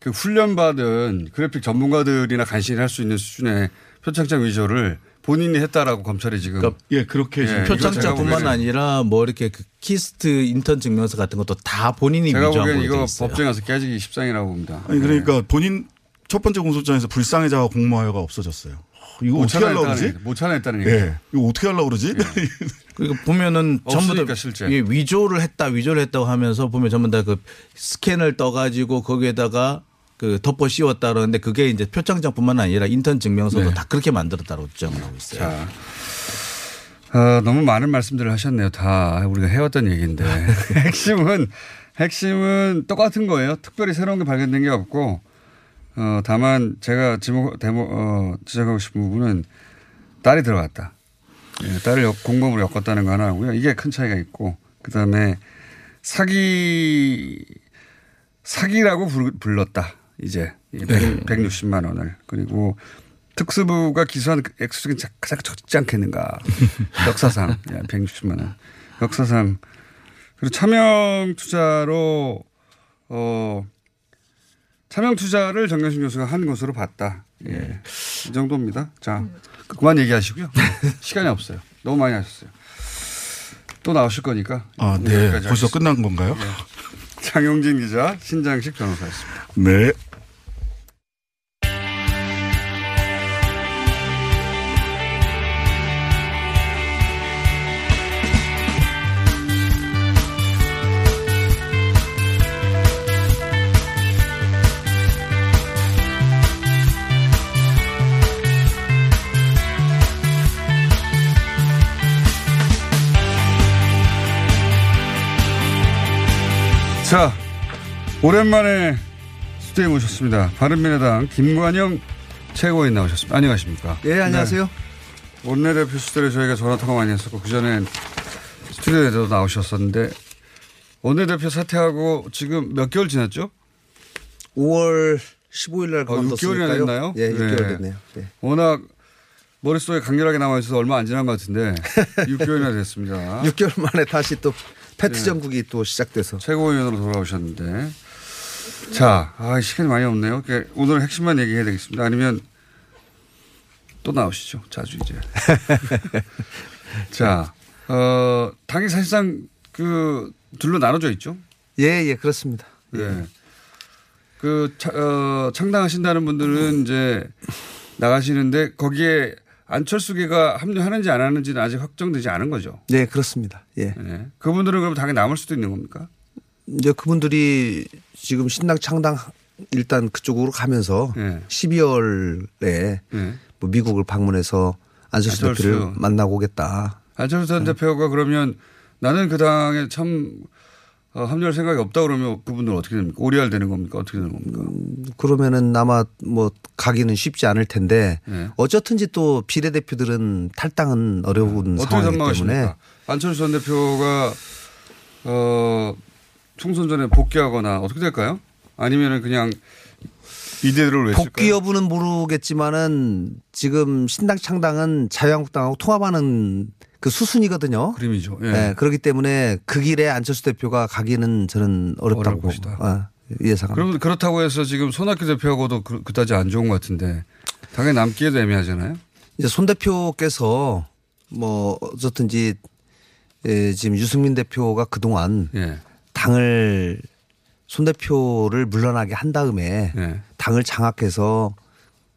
그 훈련받은 그래픽 전문가들이나 간신히 할 수 있는 수준의 표창장 위조를 본인이 했다라고 검찰이 지금 예 그렇게 예, 표창장뿐만 아니라 뭐 이렇게 그 KIST 인턴 증명서 같은 것도 다 본인이 제가 위조한 보기엔 이거. 법정에 가서 깨지기 십상이라고 봅니다. 아니 그러니까 본인 첫 번째 공소장에서 불상자와 공모하여가 없어졌어요. 어, 이거 못 어떻게 하려고 그러지? 못 찾아냈다는 얘기. 예. 이거 어떻게 하려고 그러지? 그러니까 보면은 전부 다 실제. 예, 위조를 했다, 위조를 했다고 하면서 보면 전부 다 그 스캔을 떠가지고 거기에다가 그 덮어 씌웠다 그러는데 그게 이제 표창장뿐만 아니라 인턴 증명서도 네. 다 그렇게 만들었다고 주장을 하고 있어요. 자, 어, 너무 많은 말씀들을 하셨네요. 다 우리가 해왔던 얘기인데 핵심은 핵심은 똑같은 거예요. 특별히 새로운 게 발견된 게 없고 어, 다만 제가 지목 대목 어, 지적하고 싶은 부분은 딸이 들어갔다. 예, 딸을 역- 공범으로 엮었다는 거 하나 고요. 이게 큰 차이가 있고 그 다음에 사기 사기라고 불렀다. 이제 이 네. 100, 160만 원을 그리고 특수부가 기소한 그 액수적인 자- 가장 적지 않겠는가. 역사상. 예, 160만 원. 역사상. 그리고 차명 투자로, 어, 차명 투자를 정경심 교수가 한 것으로 봤다. 예. 이 정도입니다. 자, 그만 얘기하시고요. 시간이 없어요. 너무 많이 하셨어요. 또 나오실 거니까. 아, 네. 벌써 하겠습니다. 끝난 건가요? 네. 장용진 기자, 신장식 변호사였습니다. 네. 자, 오랜만에 스튜디오에 모셨습니다. 바른미래당 김관영 최고위원 나오셨습니다. 안녕하십니까? 예, 안녕하세요. 네. 원내대표 시절에 저희가 전화 통화 많이 했었고, 그전엔 스튜디오에도 나오셨었는데, 원내대표 사퇴하고 지금 몇 개월 지났죠? 5월 15일 날 어, 그만뒀으니까요. 6개월이나 됐나요? 예, 6개월 네. 됐네요. 네. 워낙 머릿속에 강렬하게 남아있어서 얼마 안 지난 것 같은데, 6개월이나 됐습니다. 6개월 만에 다시 또 패트 네. 전국이 또 시작돼서 최고위원으로 돌아오셨는데. 자, 아, 시간이 많이 없네요. 그러니까 오늘 핵심만 얘기해야 되겠습니다. 아니면 또 나오시죠. 자주 이제. 자, 어, 당이 사실상 그 둘로 나눠져 있죠. 예, 예, 그렇습니다. 예. 그 차- 어, 창당하신다는 분들은 이제 나가시는데 거기에 안철수계가 합류하는지 안 하는지는 아직 확정되지 않은 거죠. 네, 그렇습니다. 예. 네. 그분들은 그럼 당에 남을 수도 있는 겁니까? 이제 그분들이 지금 신당 창당 일단 그쪽으로 가면서 네. 12월에 뭐 미국을 방문해서 안철수 안철수. 대표를 만나고 오겠다. 안철수 전 대표가 그러면 나는 그 당에 참 어, 합류할 생각이 없다 그러면 그분들은 어떻게 됩니까? 오리알 되는 겁니까? 어떻게 되는 겁니까? 그러면은 아마 뭐 가기는 쉽지 않을 텐데 네. 어쨌든지 또 비례대표들은 탈당은 어려운 어떻게 상황이기? 때문에 안철수 전 대표가 어, 총선 전에 복귀하거나 어떻게 될까요? 아니면은 그냥 이대로를 외칠까요? 복귀 여부는 모르겠지만은 지금 신당 창당은 자유한국당하고 통합하는 그 수순이거든요. 그림이죠. 예. 네, 그렇기 때문에 그 길에 안철수 대표가 가기는 저는 어렵다고 어, 예상합니다. 그럼 그렇다고 해서 지금 손학규 대표하고도 그, 그다지 안 좋은 것 같은데 당에 남기에도 애매하잖아요. 이제 손 대표께서 뭐 어쨌든지 예, 지금 유승민 대표가 그동안 예. 당을 손 대표를 물러나게 한 다음에 예. 당을 장악해서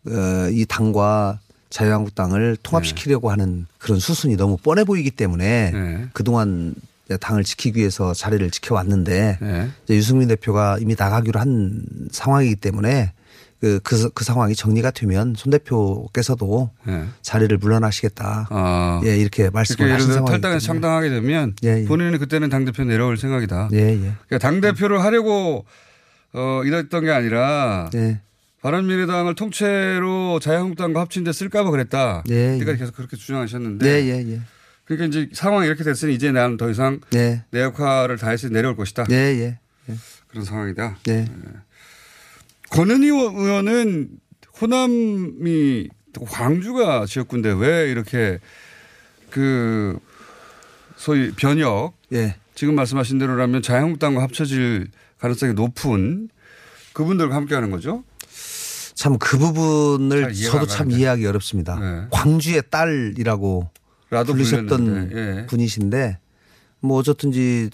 어, 이 당과 자유한국당을 통합시키려고 하는 그런 수순이 너무 뻔해 보이기 때문에 네. 그동안 당을 지키기 위해서 자리를 지켜왔는데 네. 이제 유승민 대표가 이미 나가기로 한 상황이기 때문에 그, 그, 그 상황이 정리가 되면 손 대표께서도 예. 자리를 물러나시겠다. 아. 예, 이렇게 말씀을 그러니까 하신 탈당해서 때문에. 창당하게 되면 예, 예. 본인은 그때는 당 대표 내려올 생각이다. 예, 예. 그러니까 당 대표를 하려고 어, 이랬던 게 아니라 예. 바른미래당을 통째로 자유한국당과 합친 데 쓸까봐 그랬다. 예, 예. 그러니까 계속 그렇게 주장하셨는데. 예, 예, 예. 그러니까 이제 상황이 이렇게 됐으니 이제 나는 더 이상 예. 내 역할을 다해서 내려올 것이다. 예, 예. 예. 그런 상황이다. 예. 권은희 의원은 호남이 광주가 지역구인데 왜 이렇게 그 소위 변혁 예. 지금 말씀하신 대로라면 자유한국당과 합쳐질 가능성이 높은 그분들과 함께하는 거죠. 참 그 부분을 저도 안참 가는데. 이해하기 어렵습니다. 네. 광주의 딸이라고 부르셨던 불렸는데, 예. 분이신데 뭐 어쨌든지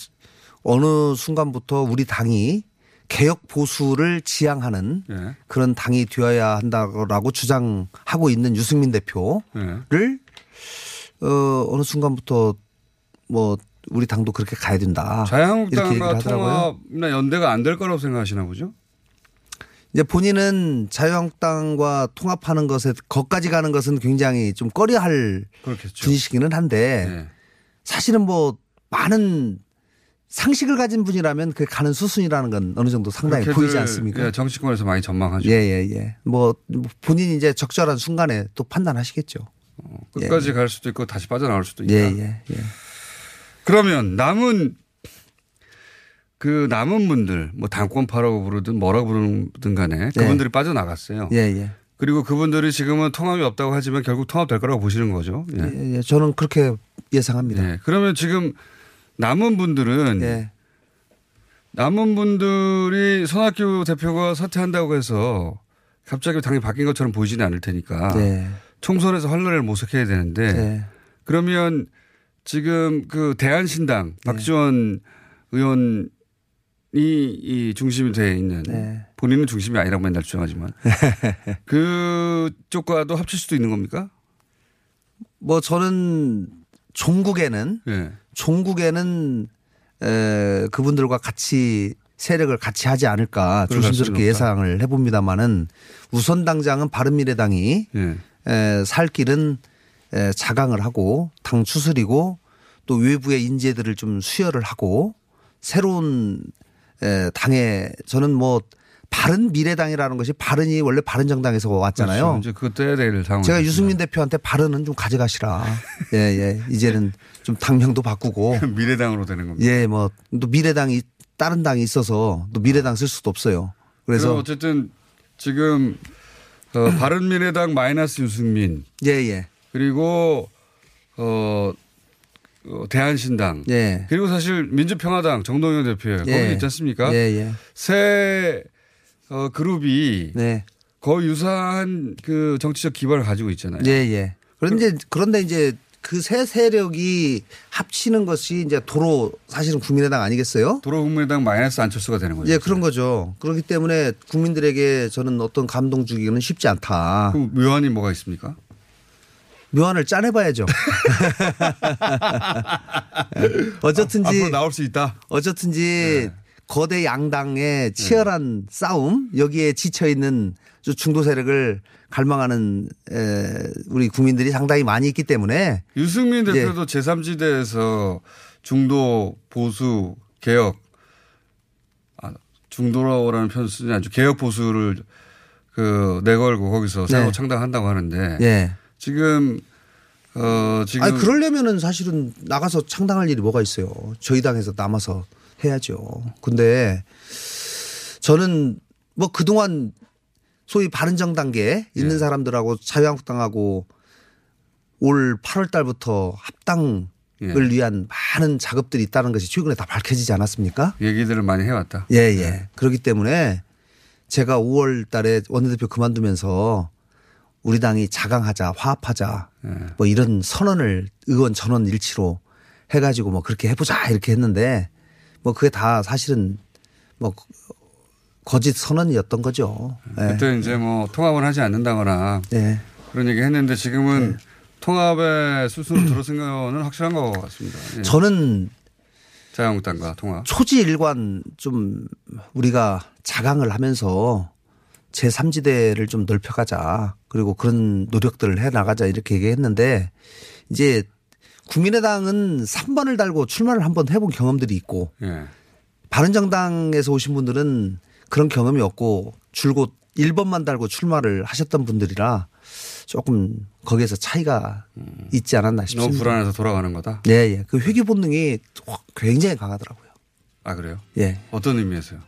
어느 순간부터 우리 당이 개혁 보수를 지향하는 예. 그런 당이 되어야 한다고 주장하고 있는 유승민 대표를 예. 어 어느 순간부터 뭐 우리 당도 그렇게 가야 된다. 자유한국당과. 통합이나 연대가 안 될 거라고 생각하시나 보죠. 이제 본인은 자유한국당과 통합하는 것에 거까지 가는 것은 굉장히 좀 꺼려할. 분이시기는 한데 네. 사실은 뭐 많은 상식을 가진 분이라면 그 가는 수순이라는 건 어느 정도 상당히 보이지 않습니까? 예, 정치권에서 많이 전망하죠. 예, 예, 예. 뭐 본인이 이제 적절한 순간에 또 판단하시겠죠. 끝까지 갈 수도 있고 다시 빠져나올 수도 있다. 예, 예, 예. 그러면 남은 그 남은 분들 뭐 당권파라고 부르든 뭐라고 부르든 간에 그분들이 빠져나갔어요. 예, 예. 그리고 그분들이 지금은 통합이 없다고 하지만 결국 통합될 거라고 보시는 거죠. 예. 예, 예. 저는 그렇게 예상합니다. 예. 그러면 지금 남은 분들은 예. 남은 분들이 손학규 대표가 사퇴한다고 해서 갑자기 당이 바뀐 것처럼 보이지는 않을 테니까 네. 총선에서 활로를 모색해야 되는데 네. 그러면 지금 그 대한신당 박지원 의원 이이 중심이 돼 있는 네. 본인은 중심이 아니라고 맨날 주장하지만 그쪽과도 합칠 수도 있는 겁니까? 뭐 저는 종국에는 예. 종국에는 에, 그분들과 같이 세력을 같이 하지 않을까 조심스럽게. 예상을 해봅니다만은 우선 당장은 바른미래당이 예. 에, 살 길은 에, 자강을 하고 당 추스리고 또 외부의 인재들을 좀 수혈을 하고 새로운 에, 당에 저는 뭐 바른 미래당이라는 것이 바른이 원래 바른 정당에서 왔잖아요. 그렇죠. 이제 그거 떼야 될 상황. 제가 유승민 대표한테 바른은 좀 가져가시라. 예, 예. 이제는 좀 당명도 바꾸고. 미래당으로 되는 겁니다. 예, 뭐 또 미래당이 다른 당이 있어서 또 미래당 쓸 수도 없어요. 그래서 어쨌든 지금 어, 바른 미래당 마이너스 유승민 예, 예. 그리고 어, 어, 대한신당 예. 그리고 사실 민주평화당 정동영 대표 거기 예. 있지 않습니까? 예, 예. 새 어, 그룹이 네. 거의 유사한 그 정치적 기반을 가지고 있잖아요. 예, 예. 그런데 그런데 이제 그새 세력이 합치는 것이 이제 도로 사실은 국민의당 아니겠어요? 도로 국민의당 마이너스 안철수가 되는 거죠. 예, 그런 거죠. 그렇기 때문에 국민들에게 저는 어떤 감동 주기는 쉽지 않다. 그 묘안이 뭐가 있습니까? 묘안을 짜내봐야죠. 어쨌든지 앞으로 나올 수 있다. 어쨌든지 거대 양당의 치열한 싸움 여기에 지쳐 있는 중도 세력을 갈망하는 에, 우리 국민들이 상당히 많이 있기 때문에 유승민 예. 대표도 제3지대에서 중도 보수 개혁 아, 중도라는 표현 쓰지 않죠. 개혁 보수를 그 내걸고 거기서 새로 네. 창당한다고 하는데 예. 지금 어 지금 아니 그러려면은 사실은 나가서 창당할 일이 뭐가 있어요. 저희 당에서 남아서 해야죠. 근데 저는 뭐 그동안 소위 바른정당계에 있는 예. 사람들하고 자유한국당하고 올 8월 달부터 합당을 예. 위한 많은 작업들이 있다는 것이 최근에 다 밝혀지지 않았습니까? 얘기들을 많이 해왔다. 예, 예. 그렇기 때문에 제가 5월 달에 원내대표 그만두면서 우리 당이 자강하자, 화합하자, 예. 뭐 이런 선언을 의원 전원 일치로 해가지고 뭐 그렇게 해보자 이렇게 했는데 뭐 그게 다 사실은 뭐 거짓 선언이었던 거죠. 예. 그때 이제 뭐 통합을 하지 않는다거나 네. 그런 얘기 했는데 지금은 통합의 수순을 들어선 거는 확실한 것 같습니다. 예. 저는 자유한국당과 통합. 초지일관 좀 우리가 자강을 하면서 제3지대를 좀 넓혀가자. 그리고 그런 노력들을 해 나가자 이렇게 얘기했는데 이제 국민의당은 3번을 달고 출마를 한번 해본 경험들이 있고 예. 바른정당에서 오신 분들은 그런 경험이 없고 줄곧 1번만 달고 출마를 하셨던 분들이라 조금 거기에서 차이가 있지 않았나 싶습니다. 너무 불안해서 돌아가는 거다. 예, 예. 그 회귀 본능이 굉장히 강하더라고요. 아 그래요? 예. 어떤 의미에서요?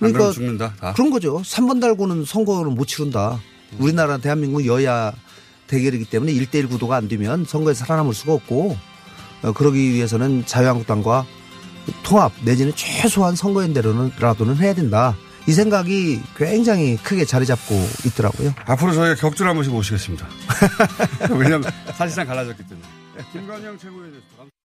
안 그러니까 죽는다. 다. 그런 거죠. 3번 달고는 선거를 못 치른다. 우리나라 대한민국 여야 대결이기 때문에 1대1 구도가 안 되면 선거에 살아남을 수가 없고 어, 그러기 위해서는 자유한국당과 통합 내지는 최소한 선거연대로는라도는 해야 된다. 이 생각이 굉장히 크게 자리 잡고 있더라고요. 앞으로 저희가 격주를 한 번씩 모시겠습니다. 왜냐하면 사실상 갈라졌기 때문에. 김관영 최고위원